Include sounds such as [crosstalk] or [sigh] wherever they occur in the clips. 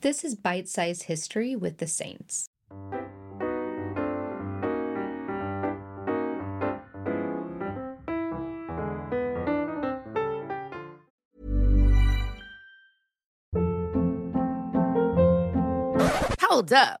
This is Bite Size History with the Saints. Hold up.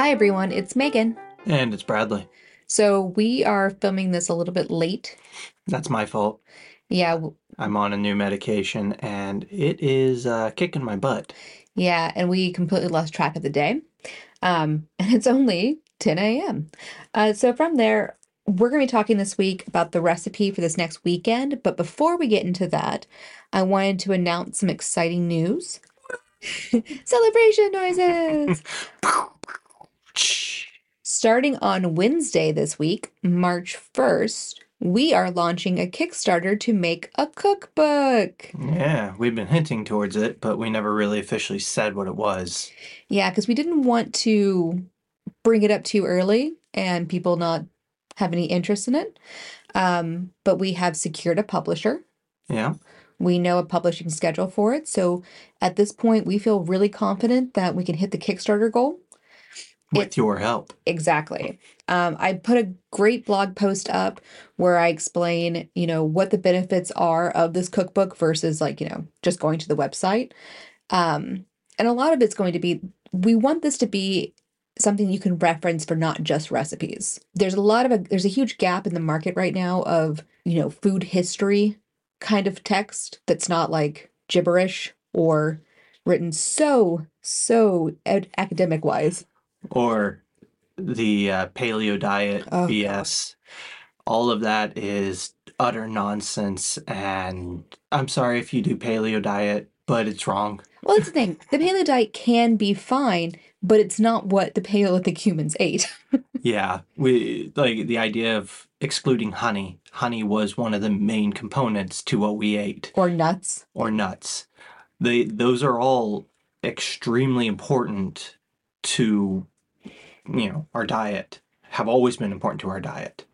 Hi, everyone. It's Megan. And it's Bradley. So, we are filming this a little bit late. That's my fault. Yeah, w- I'm on a new medication and it is uh, kicking my butt. yeah, and we completely lost track of the day. Um, [laughs] and it's only 10 a.m. Uh, so, from there, we're going to be talking this week about the recipe for this next weekend. But before we get into that, I wanted to announce some exciting news. [laughs] Celebration noises! [laughs] Starting on Wednesday this week, March 1st, we are launching a Kickstarter to make a cookbook. Yeah, we've been hinting towards it, but we never really officially said what it was. Yeah, because we didn't want to bring it up too early and people not have any interest in it. Um, but we have secured a publisher. Yeah. We know a publishing schedule for it. So at this point, we feel really confident that we can hit the Kickstarter goal. With It- your help. Exactly. Um, I put a great blog post up where I explain, you know, what the benefits are of this cookbook versus like, you know, just going to the website. Um, and a lot of it's going to be, we want this to be something you can reference for not just recipes. There's a lot of a, there's a huge gap in the market right now of, you know, food history kind of text that's not like gibberish or written so, so ed- academic wise. Or the uh, paleo diet Oh, BS. All of that is utter nonsense. And I'm sorry if you do paleo diet, but it's wrong. Well, that's the thing. The paleo diet can be fine, but it's not what the Paleolithic humans ate. [laughs] Yeah, we like the idea of excluding honey. Honey was one of the main components to what we ate. or nuts. or nuts. They those are all extremely important to you know our diet. Have always been important to our diet.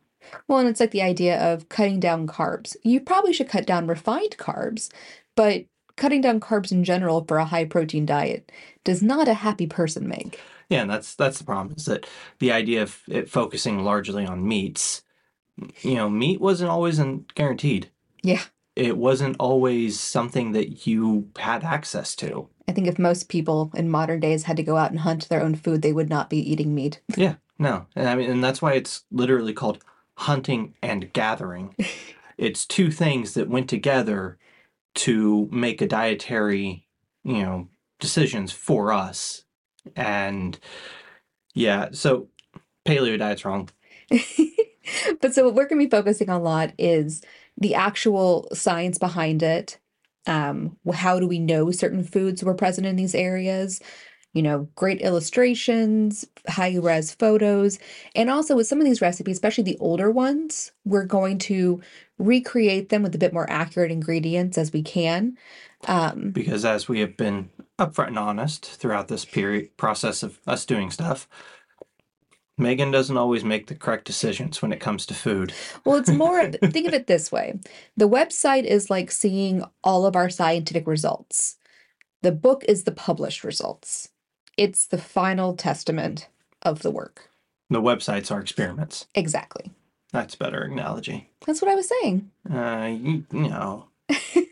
Well, and it's like the idea of cutting down carbs. You probably should cut down refined carbs, but cutting down carbs in general for a high protein diet does not a happy person make. Yeah, and that's that's the problem is that the idea of it focusing largely on meats. You know, meat wasn't always guaranteed. Yeah. It wasn't always something that you had access to. I think if most people in modern days had to go out and hunt their own food, they would not be eating meat. [laughs] Yeah, no. And I mean and that's why it's literally called hunting and gathering. [laughs] it's two things that went together to make a dietary, you know, decisions for us. And yeah, so paleo diet's wrong. [laughs] but so what we're going to be focusing on a lot is the actual science behind it. Um, how do we know certain foods were present in these areas? you know, great illustrations, high res photos. And also with some of these recipes, especially the older ones, we're going to recreate them with a bit more accurate ingredients as we can. Um, because as we have been upfront and honest throughout this period process of us doing stuff, Megan doesn't always make the correct decisions when it comes to food. well, it's more, [laughs] think of it this way the website is like seeing all of our scientific results, the book is the published results. It's the final testament of the work. The websites are experiments. Exactly. That's better analogy. That's what I was saying. Uh, you, no. [laughs]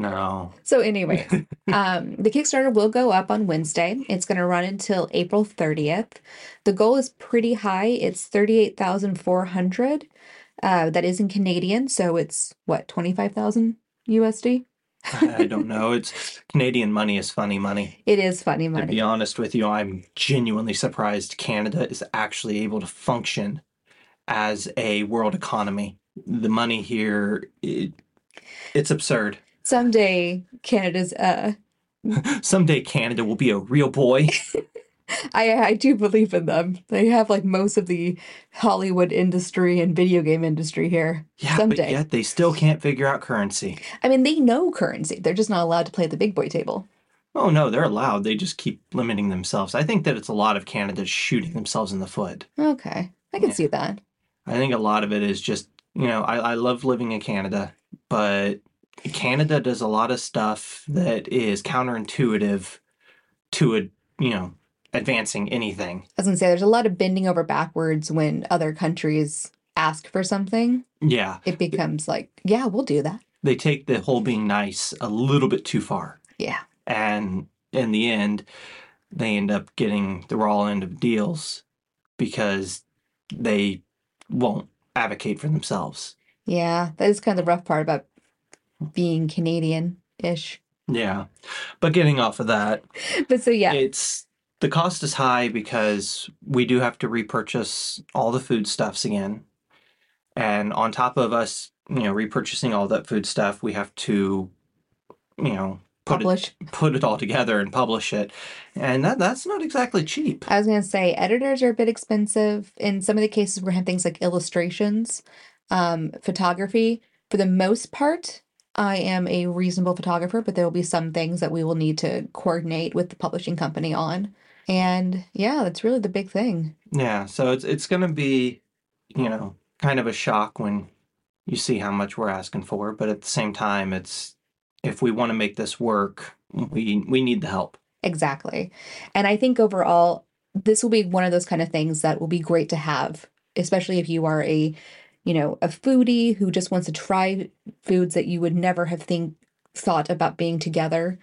no. So, anyway, [laughs] um, the Kickstarter will go up on Wednesday. It's going to run until April 30th. The goal is pretty high. It's 38,400. Uh, that is in Canadian, so it's what, 25,000 USD? I don't [laughs] know. It's Canadian money is funny money. It is funny money. To be honest with you, I'm genuinely surprised Canada is actually able to function as a world economy. The money here, it, it's absurd. Someday, Canada's, uh, Someday Canada will be a real boy. [laughs] I, I do believe in them. They have like most of the Hollywood industry and video game industry here. Yeah, Someday. but yet they still can't figure out currency. I mean, they know currency. They're just not allowed to play at the big boy table. Oh no, they're allowed. They just keep limiting themselves. I think that it's a lot of Canada shooting themselves in the foot. Okay. I can Yeah. see that. I think a lot of it is just, you know, I, I love living in Canada, but Canada does a lot of stuff that is counterintuitive to a, you know, advancing anything. I was gonna say there's a lot of bending over backwards when other countries ask for something. Yeah, It becomes like, yeah, we'll do that. they take the whole being nice a little bit too far. Yeah. And in the end, they end up getting the raw end of deals because they won't advocate for themselves. Yeah. That is kind of the rough part about being Canadian ish. Yeah. But getting off of that, [laughs] But so yeah. it's the cost is high because we do have to repurchase all the food stuffs again. And on top of us, you know, repurchasing all that food stuff, we have to, you know, put Publish. it put it all together and publish it. And that that's not exactly cheap. I was gonna say editors are a bit expensive. In some of the cases, we're have things like illustrations, um, photography. For the most part, I am a reasonable photographer, but there will be some things that we will need to coordinate with the publishing company on. And yeah, that's really the big thing. Yeah, so it's it's going to be, you know, kind of a shock when you see how much we're asking for, but at the same time it's if we want to make this work, we we need the help. Exactly. And I think overall, this will be one of those kind of things that will be great to have, especially if you are a, you know, a foodie who just wants to try foods that you would never have think thought about being together,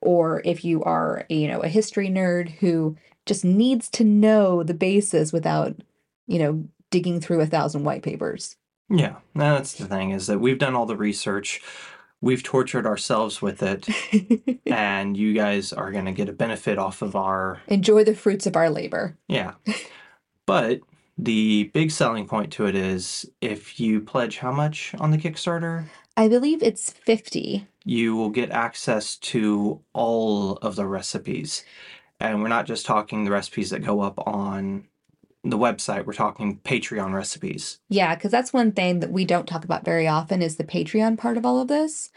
or if you are, a, you know, a history nerd who just needs to know the basis without, you know, digging through a thousand white papers. Yeah, that's the thing is that we've done all the research. We've tortured ourselves with it, [laughs] and you guys are going to get a benefit off of our Enjoy the fruits of our labor. yeah. But the big selling point to it is if you pledge how much on the Kickstarter, I believe it's 50. you will get access to all of the recipes. And we're not just talking the recipes that go up on the website, we're talking Patreon recipes. Yeah, because that's one thing that we don't talk about very often is the Patreon part of all of this.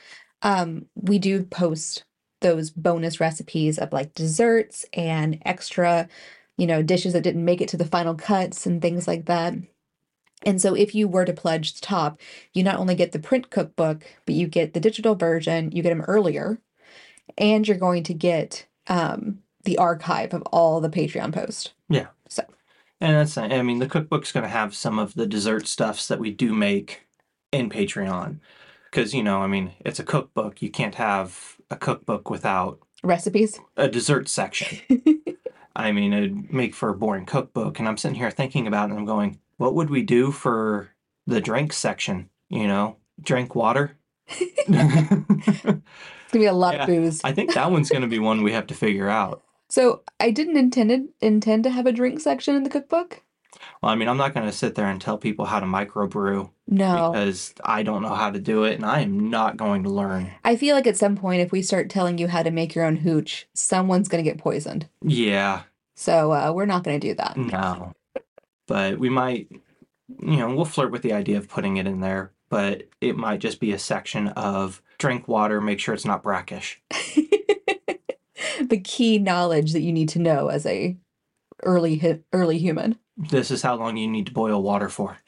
Um, we do post those bonus recipes of like desserts and extra, you know, dishes that didn't make it to the final cuts and things like that. And so if you were to pledge the top, you not only get the print cookbook, but you get the digital version, you get them earlier, and you're going to get um, the archive of all the Patreon posts. Yeah. So And that's, I mean, the cookbook's going to have some of the dessert stuffs that we do make in Patreon. Because, you know, I mean, it's a cookbook. You can't have a cookbook without recipes. a dessert section. [laughs] I mean, it'd make for a boring cookbook. And I'm sitting here thinking about it and I'm going, what would we do for the drink section? You know, drink water? [laughs] [laughs] It's gonna be a lot Yeah. of booze. I think that one's going to be one we have to figure out. So I didn't intended intend to have a drink section in the cookbook. Well, I mean, I'm not going to sit there and tell people how to microbrew No. because I don't know how to do it and I am not going to learn. I feel like at some point, if we start telling you how to make your own hooch, someone's going to get poisoned. Yeah, So uh, we're not going to do that. no. But we might, you know, we'll flirt with the idea of putting it in there, but it might just be a section of drink water, make sure it's not brackish. [laughs] the key knowledge that you need to know as a early early human. This is how long you need to boil water for. [laughs]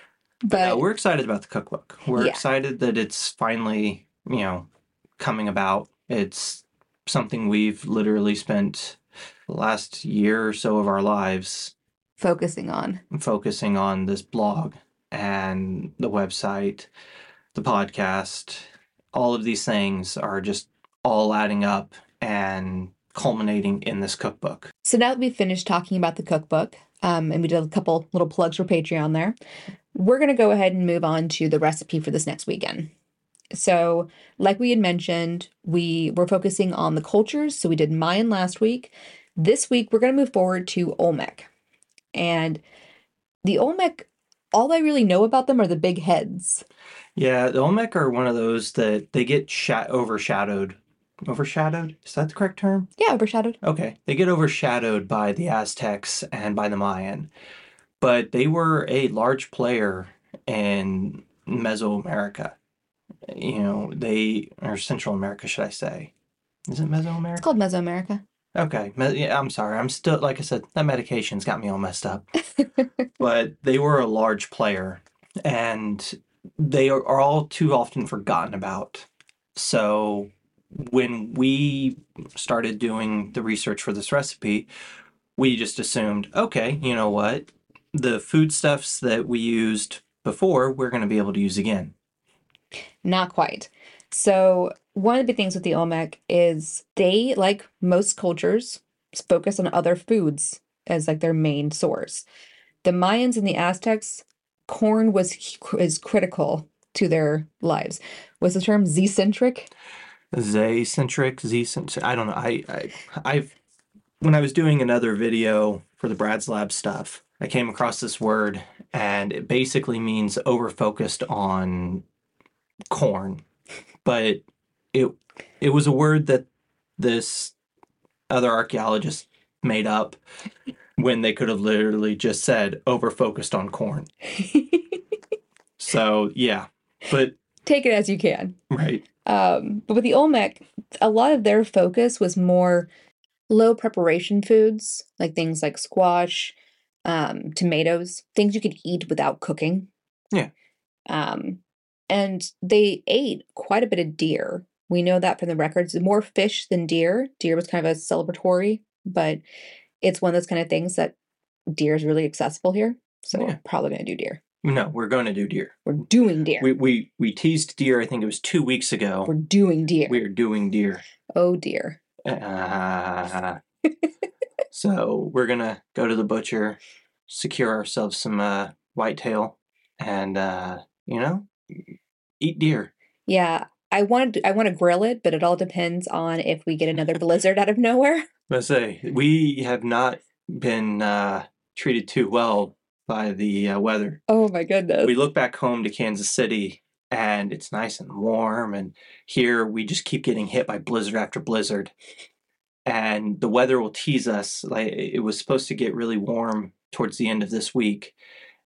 But Yeah, we're excited about the cookbook. We're Yeah. excited that it's finally, you know, coming about. It's something we've literally spent the last year or so of our lives focusing on. focusing on this blog and the website, the podcast. All of these things are just all adding up and culminating in this cookbook. So now that we've finished talking about the cookbook, um, and we did a couple little plugs for Patreon there, we're going to go ahead and move on to the recipe for this next weekend. So, like we had mentioned, we were focusing on the cultures. So we did Mayan last week. This week, we're going to move forward to Olmec. And the Olmec, all I really know about them are the big heads. Yeah, the Olmec are one of those that they get shat overshadowed. Overshadowed? Is that the correct term? Yeah, overshadowed. Okay. They get overshadowed by the Aztecs and by the Mayan. But they were a large player in Mesoamerica. You know, they, or Central America, should I say? Is it Mesoamerica? It's called Mesoamerica. Okay. Yeah, I'm sorry. I'm still, like I said, that medication's got me all messed up. [laughs] but they were a large player and they are all too often forgotten about. So when we started doing the research for this recipe, we just assumed, okay, you know what? The foodstuffs that we used before, we're going to be able to use again. Not quite. So, one of the things with the Olmec is they, like most cultures, focus on other foods as like their main source. The Mayans and the Aztecs, corn was is critical to their lives. Was the term Z-centric? Z-centric, Z-centric. I don't know. I, I, I've, when I was doing another video for the Brad's Lab stuff, I came across this word and it basically means over focused on corn. But it, it was a word that this other archaeologist made up when they could have literally just said over focused on corn. [laughs] So, yeah. But, Take it as you can. right. Um, but with the Olmec, a lot of their focus was more low preparation foods, like things like squash, um, tomatoes, things you could eat without cooking. Yeah. Um, and they ate quite a bit of deer. We know that from the records. More fish than deer. Deer was kind of a celebratory, but it's one of those kind of things that deer is really accessible here. So Yeah. we're probably going to do deer. No, we're going to do deer. We're doing deer. We, we, we teased deer, I think it was two weeks ago. We're doing deer. We're doing deer. oh dear. Uh, so we're gonna go to the butcher, secure ourselves some uh, whitetail, and uh, you know, eat deer. Yeah, I wanted to, I want to grill it, but it all depends on if we get another blizzard out of nowhere. [laughs] Let's say we have not been uh, treated too well by the uh, weather. Oh my goodness. We look back home to Kansas City, and it's nice and warm. And here we just keep getting hit by blizzard after blizzard. And the weather will tease us. Like it was supposed to get really warm towards the end of this week,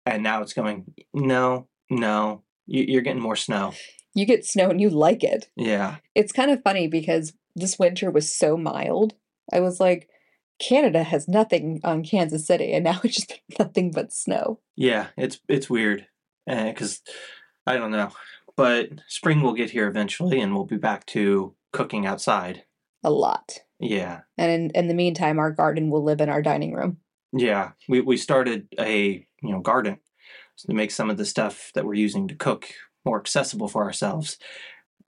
and now it's going. No, no, you- you're getting more snow. You get snow and you like it. Yeah, It's kind of funny because this winter was so mild. I was like, Canada has nothing on Kansas City, and now [laughs] it's just nothing but snow. yeah, it's it's weird eh, because I don't know, but spring will get here eventually, and we'll be back to cooking outside. A lot. Yeah, And in, in the meantime, our garden will live in our dining room. Yeah, we we started a you know garden to make some of the stuff that we're using to cook more accessible for ourselves.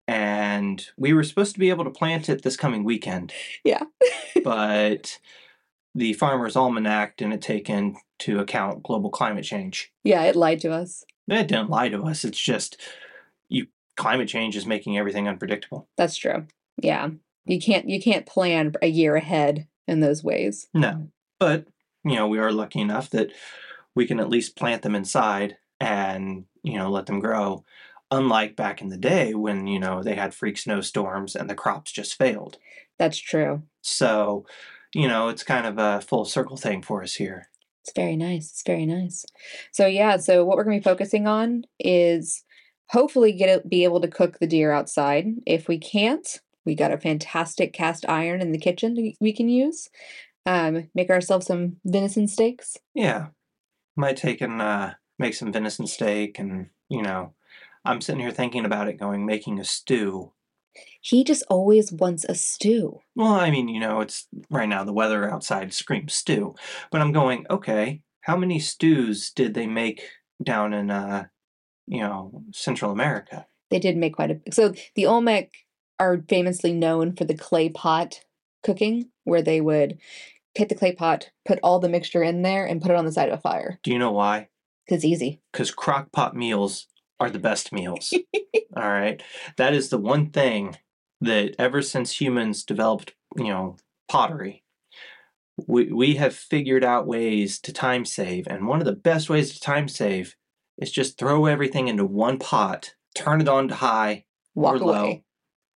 And we were supposed to be able to plant it this coming weekend, Yeah. [laughs] but the Farmer's Almanac didn't take into account global climate change. yeah, it lied to us. It didn't lie to us. It's just you climate change is making everything unpredictable. That's true. Yeah. You can't you can't plan a year ahead in those ways. No, but you know we are lucky enough that we can at least plant them inside and you know let them grow. Unlike back in the day when you know they had freak snowstorms and the crops just failed. That's true. So, you know, it's kind of a full circle thing for us here. It's very nice. It's very nice. So yeah, so what we're going to be focusing on is hopefully get it, be able to cook the deer outside. If we can't, we got a fantastic cast iron in the kitchen that we can use. Um, make ourselves some venison steaks. Yeah, might take and uh, make some venison steak, and you know, I'm sitting here thinking about it, going making a stew. He just always wants a stew. Well, I mean, you know, it's right now the weather outside screams stew, but I'm going, okay, how many stews did they make down in, uh, you know, Central America? They did make quite a so the Olmec are famously known for the clay pot cooking, where they would get the clay pot, put all the mixture in there, and put it on the side of a fire. Do you know why? Cause it's easy. Because crock pot meals are the best meals. [laughs] All right. That is the one thing that ever since humans developed, you know, pottery, we, we have figured out ways to time save. And one of the best ways to time save is just throw everything into one pot, turn it on to high Walk or low, away.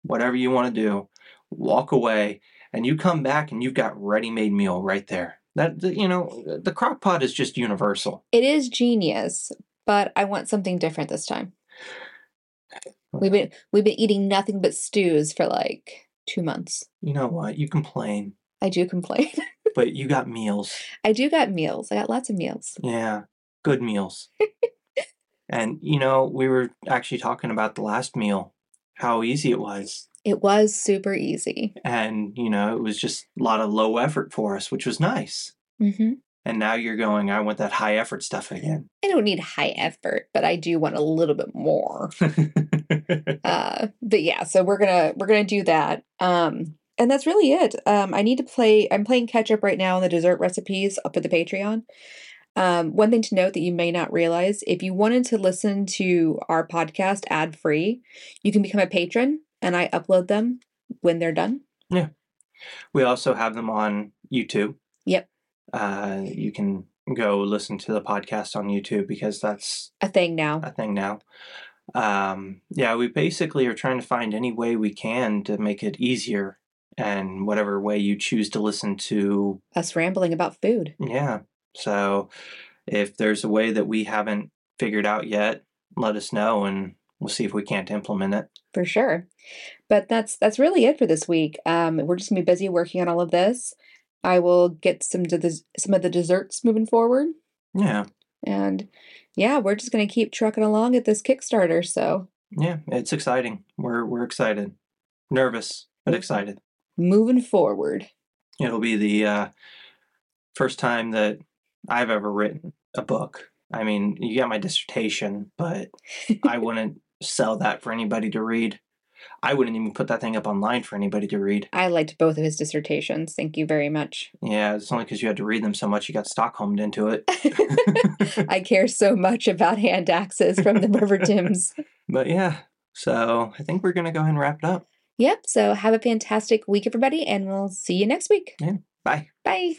Whatever you want to do, walk away, and you come back and you've got ready-made meal right there. That you know, the crock pot is just universal. It is genius, but I want something different this time. We've been we've been eating nothing but stews for like two months. You know what? You complain, I do complain. [laughs] but you got meals. I do got meals. I got lots of meals. Yeah, good meals. [laughs] and you know, we were actually talking about the last meal, how easy it was. It was super easy. And, you know, it was just a lot of low effort for us, which was nice. hmm And now you're going, I want that high effort stuff again. I don't need high effort, but I do want a little bit more. [laughs] uh but yeah so we're gonna we're gonna do that um and that's really it um i need to play i'm playing catch up right now on the dessert recipes up at the patreon um one thing to note that you may not realize if you wanted to listen to our podcast ad free you can become a patron and i upload them when they're done Yeah. we also have them on YouTube. Yep. Uh, you can go listen to the podcast on YouTube because that's a thing now a thing now. Um, yeah, we basically are trying to find any way we can to make it easier and whatever way you choose to listen to. us rambling about food Yeah. So if there's a way that we haven't figured out yet, let us know and we'll see if we can't implement it. for sure but that's that's really it for this week um we're just gonna be busy working on all of this i will get some to the some of the desserts moving forward Yeah. And yeah, we're just going to keep trucking along at this Kickstarter. So Yeah, it's exciting. We're we're excited. Nervous, but excited. moving forward. It'll be the uh, first time that I've ever written a book. I mean, you got my dissertation, but I [laughs] wouldn't sell that for anybody to read. I wouldn't even put that thing up online for anybody to read. I liked both of his dissertations. Thank you very much. Yeah, it's only because you had to read them so much you got Stockholmed into it. [laughs] I care so much about hand axes from the River [laughs] Thames. but yeah, so I think we're going to go ahead and wrap it up. Yep. So have a fantastic week, everybody, and we'll see you next week. Yeah. Bye. Bye.